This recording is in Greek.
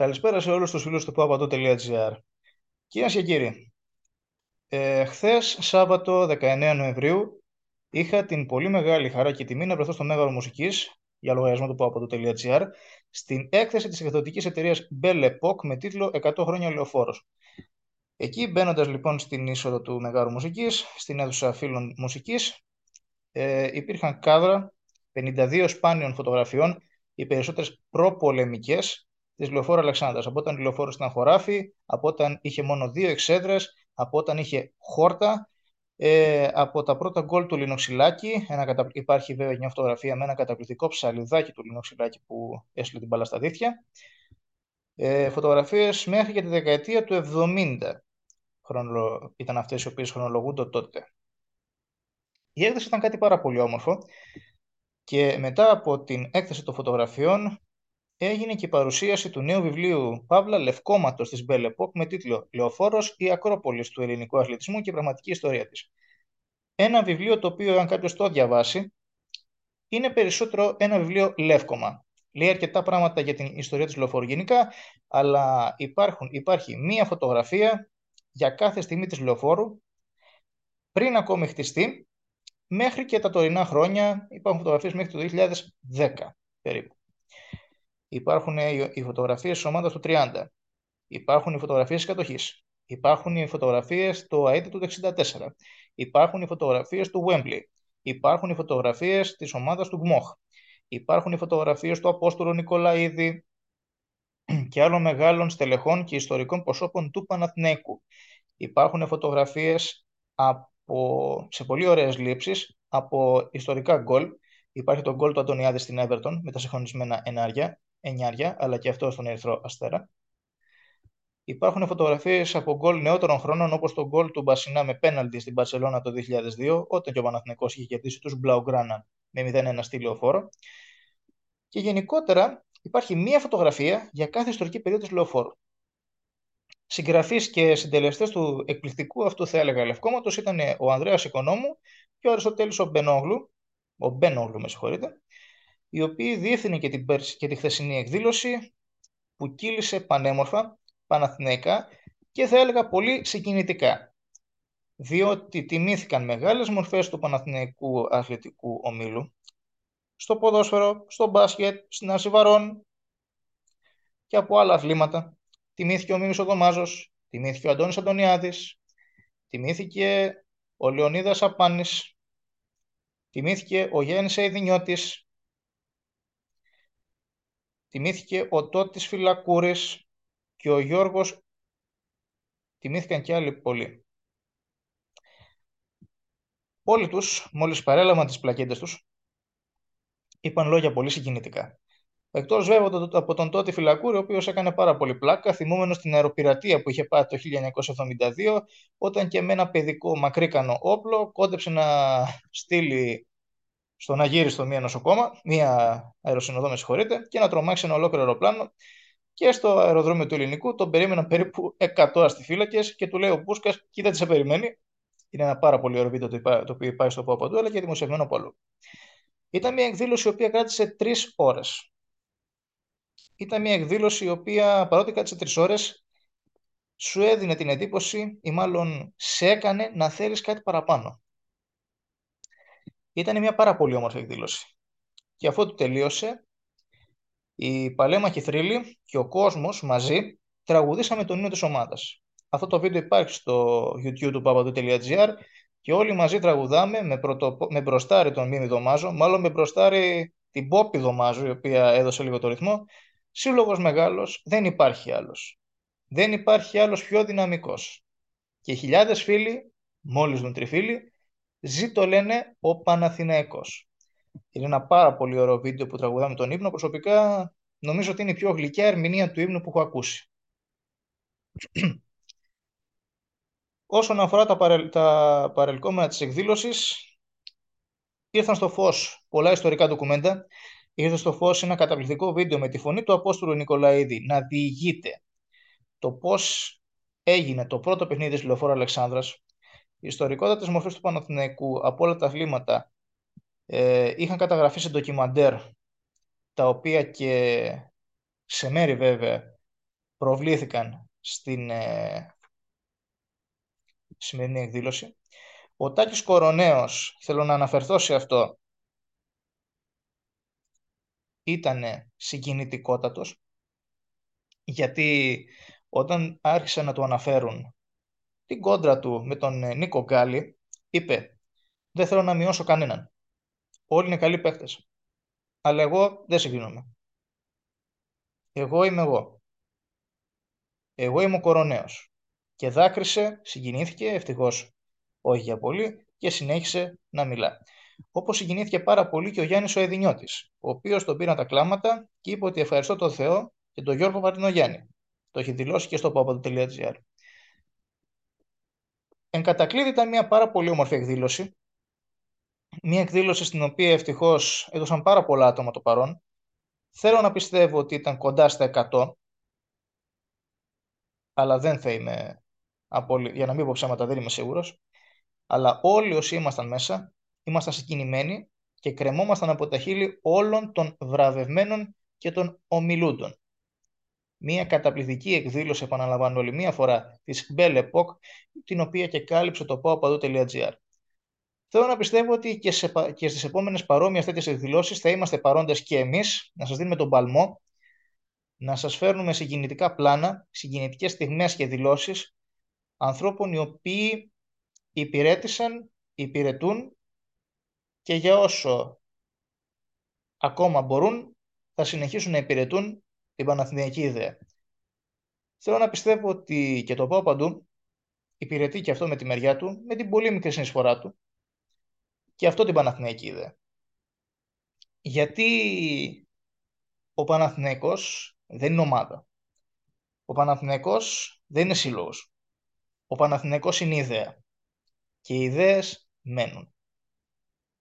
Καλησπέρα σε όλους τους φίλους του papado.gr. Κυρίες και κύριοι, ε, χθες, Σάββατο 19 Νοεμβρίου, είχα την πολύ μεγάλη χαρά και τιμή να βρεθώ στο Μέγαρο Μουσικής, για λογαριασμό του papado.gr, στην έκθεση της εκδοτικής εταιρείας Belle Epoque με τίτλο 100 χρόνια λεωφόρος. Εκεί, μπαίνοντας λοιπόν στην είσοδο του Μεγάρου Μουσικής, στην αίθουσα φίλων μουσικής, ε, υπήρχαν κάδρα 52 σπάνιων φωτογραφιών, οι περισσότερες προπολεμικές, της λεωφόρου Αλεξάνδρας. Από όταν η λεωφόρος ήταν χωράφι, από όταν είχε μόνο δύο εξέδρες, από όταν είχε χόρτα, ε, από τα πρώτα γκολ του Λινοξυλάκη. Ένα Υπάρχει βέβαια μια φωτογραφία με ένα καταπληκτικό ψαλιδάκι του Λινοξυλάκη που έστειλε την μπάλα στα δίχτυα. Ε, φωτογραφίες μέχρι και τη δεκαετία του 70 χρονολο... ήταν αυτές οι οποίες χρονολογούνται τότε. Η έκθεση ήταν κάτι πάρα πολύ όμορφο και μετά από την έκθεση των φωτογραφιών έγινε και η παρουσίαση του νέου βιβλίου Παύλα Λευκόματος της Belle Epoque με τίτλο «Λεωφόρος ή Ακρόπολης του ελληνικού αθλητισμού και η πραγματική ιστορία της». Ένα βιβλίο το οποίο, αν κάποιος το διαβάσει, είναι περισσότερο ένα βιβλίο λεύκομα. Λέει αρκετά πράγματα για την ιστορία της λεωφόρου γενικά, αλλά υπάρχουν, υπάρχει μία φωτογραφία για κάθε στιγμή της λεωφόρου, πριν ακόμη χτιστεί, μέχρι και τα τωρινά χρόνια, υπάρχουν φωτογραφίες μέχρι το 2010 περίπου. Υπάρχουν οι φωτογραφίες της ομάδας του 30. Υπάρχουν οι φωτογραφίες της κατοχής. Υπάρχουν οι φωτογραφίες του ΑΕΤ του 64. Υπάρχουν οι φωτογραφίες του Wembley. Υπάρχουν οι φωτογραφίες της ομάδας του ΓΜΟΧ. Υπάρχουν οι φωτογραφίες του Απόστολου Νικολαίδη και άλλων μεγάλων στελεχών και ιστορικών προσώπων του Παναθηναίκου. Υπάρχουν φωτογραφίες από, σε πολύ ωραίες λήψεις από ιστορικά γκολ. Υπάρχει το γκολ του Αντωνιάδης στην Everton με τα συγχρονισμένα ενάρια εννιάρια, αλλά και αυτό στον Ερυθρό Αστέρα. Υπάρχουν φωτογραφίες από γκολ νεότερων χρόνων, όπως το γκολ του Μπασινά με πέναλτι στην Παρσελώνα το 2002, όταν και ο Παναθηναϊκός είχε κερδίσει τους Μπλαουγκράνα με 0-1 στη λεωφόρο. Και γενικότερα υπάρχει μία φωτογραφία για κάθε ιστορική περίοδο της λεωφόρου. Συγγραφείς και συντελεστές του εκπληκτικού αυτού, θα έλεγα, λευκόματος ήταν ο Ανδρέας Οικονόμου και ο Αριστοτέλης ο Μπενόγλου, ο Μπένογλου, με συγχωρείτε, η οποία διεύθυνε και, την, και τη χθεσινή εκδήλωση που κύλησε πανέμορφα, παναθηναϊκά και θα έλεγα πολύ συγκινητικά διότι τιμήθηκαν μεγάλες μορφές του Παναθηναϊκού αθλητικού ομίλου στο ποδόσφαιρο, στο μπάσκετ, στην Ασιβαρών και από άλλα αθλήματα. Τιμήθηκε ο Μίμης Οδωμάζος, τιμήθηκε ο Αντώνης Αντωνιάδης, τιμήθηκε ο Λεωνίδας Απάνης, τιμήθηκε ο Γιάννης Αιδινιώτης, Τιμήθηκε ο Τότης Φυλακούρης και ο Γιώργος. Τιμήθηκαν και άλλοι πολλοί. Όλοι τους, μόλις παρέλαβαν τις πλακέντες τους, είπαν λόγια πολύ συγκινητικά. Εκτός βέβαια από τον τότε Φυλακούρη, ο οποίος έκανε πάρα πολύ πλάκα, θυμούμενος στην αεροπειρατεία που είχε πάει το 1972, όταν και με ένα παιδικό μακρύκανο όπλο κόντεψε να στείλει στον Αγύριστο μία νοσοκόμα, μία αεροσυνοδό, με συγχωρείτε, και να τρομάξει ένα ολόκληρο αεροπλάνο. Και στο αεροδρόμιο του Ελληνικού τον περίμεναν περίπου 100 αστιφύλακες και του λέει ο Πούσκα, κοίτα τι σε περιμένει. Είναι ένα πάρα πολύ ωραίο βίντεο το οποίο πάει στο από αλλά και δημοσιευμένο από αλλού. Ήταν μια εκδήλωση η οποία κράτησε τρεις ώρες. Ήταν μια εκδήλωση η οποία παρότι κράτησε τρεις ώρες, σου έδινε την εντύπωση ή μάλλον σε έκανε να θέλεις κάτι παραπάνω. Ήταν μια πάρα πολύ όμορφη εκδήλωση. Και αφού του τελείωσε, η Παλέμαχη Θρύλη και ο κόσμος μαζί τραγουδήσαμε τον ύμνο της ομάδας. Αυτό το βίντεο υπάρχει στο youtube του papadu.gr και όλοι μαζί τραγουδάμε με, πρωτο, με μπροστάρι τον Μίμη Δωμάζο, μάλλον με μπροστάρι την Πόπη Δωμάζο, η οποία έδωσε λίγο το ρυθμό. Σύλλογος μεγάλος, δεν υπάρχει άλλος. Δεν υπάρχει άλλος πιο δυναμικός. Και χιλιάδες φίλοι, μόλις δουν τριφύλοι, Ζήτω λένε ο Παναθηναίκος. Είναι ένα πάρα πολύ ωραίο βίντεο που τραγουδάμε τον ύπνο. Προσωπικά νομίζω ότι είναι η πιο γλυκιά ερμηνεία του ύμνου που έχω ακούσει. Όσον αφορά τα, παρελ, τα παρελκόμενα της εκδήλωσης, ήρθαν στο φως πολλά ιστορικά ντοκουμέντα. Ήρθε στο φως ένα καταπληκτικό βίντεο με τη φωνή του Απόστολου Νικολαίδη να διηγείται το πώς έγινε το πρώτο παιχνίδι της Λεωφόρου Αλεξάνδρας, η ιστορικότητα της μορφής του Παναθηναϊκού από όλα τα αθλήματα ε, είχαν καταγραφεί σε ντοκιμαντέρ τα οποία και σε μέρη βέβαια προβλήθηκαν στην ε, σημερινή εκδήλωση. Ο Τάκης Κοροναίος, θέλω να αναφερθώ σε αυτό, ήταν συγκινητικότατος, γιατί όταν άρχισαν να του αναφέρουν την κόντρα του με τον ε, Νίκο Γκάλι, είπε «Δεν θέλω να μειώσω κανέναν. Όλοι είναι καλοί παίχτες. Αλλά εγώ δεν συγκρίνομαι. Εγώ είμαι εγώ. Εγώ είμαι ο κοροναίος. Και δάκρυσε, συγκινήθηκε, ευτυχώς όχι για πολύ, και συνέχισε να μιλά. Όπως συγκινήθηκε πάρα πολύ και ο Γιάννης ο Εδινιώτης, ο οποίος τον πήραν τα κλάματα και είπε ότι ευχαριστώ τον Θεό και τον Γιώργο Μαρτινογιάννη. Το έχει δηλώσει και στο papato.gr. Εν κατακλείδη ήταν μια πάρα πολύ όμορφη εκδήλωση. Μια εκδήλωση στην οποία ευτυχώς έδωσαν πάρα πολλά άτομα το παρόν. Θέλω να πιστεύω ότι ήταν κοντά στα 100, αλλά δεν θα είμαι, για να μην πω ψέματα δεν είμαι σίγουρος. Αλλά όλοι όσοι ήμασταν μέσα, ήμασταν συγκινημένοι και κρεμόμασταν από τα χείλη όλων των βραβευμένων και των ομιλούντων μια καταπληκτική εκδήλωση, επαναλαμβάνω όλη μία φορά, της Belle Epoque, την οποία και κάλυψε το paopadu.gr. Θέλω να πιστεύω ότι και, σε, και στις επόμενες παρόμοιες τέτοιες εκδηλώσεις θα είμαστε παρόντες και εμείς, να σας δίνουμε τον παλμό, να σας φέρνουμε συγκινητικά πλάνα, συγκινητικές στιγμές και δηλώσεις ανθρώπων οι οποίοι υπηρέτησαν, υπηρετούν και για όσο ακόμα μπορούν θα συνεχίσουν να υπηρετούν την Παναθηναϊκή ιδέα. Θέλω να πιστεύω ότι και το πάω παντού υπηρετεί και αυτό με τη μεριά του, με την πολύ μικρή συνεισφορά του και αυτό την Παναθηναϊκή ιδέα. Γιατί ο Παναθηναϊκός δεν είναι ομάδα. Ο Παναθηναϊκός δεν είναι σύλλογος. Ο Παναθηναϊκός είναι ιδέα. Και οι ιδέες μένουν.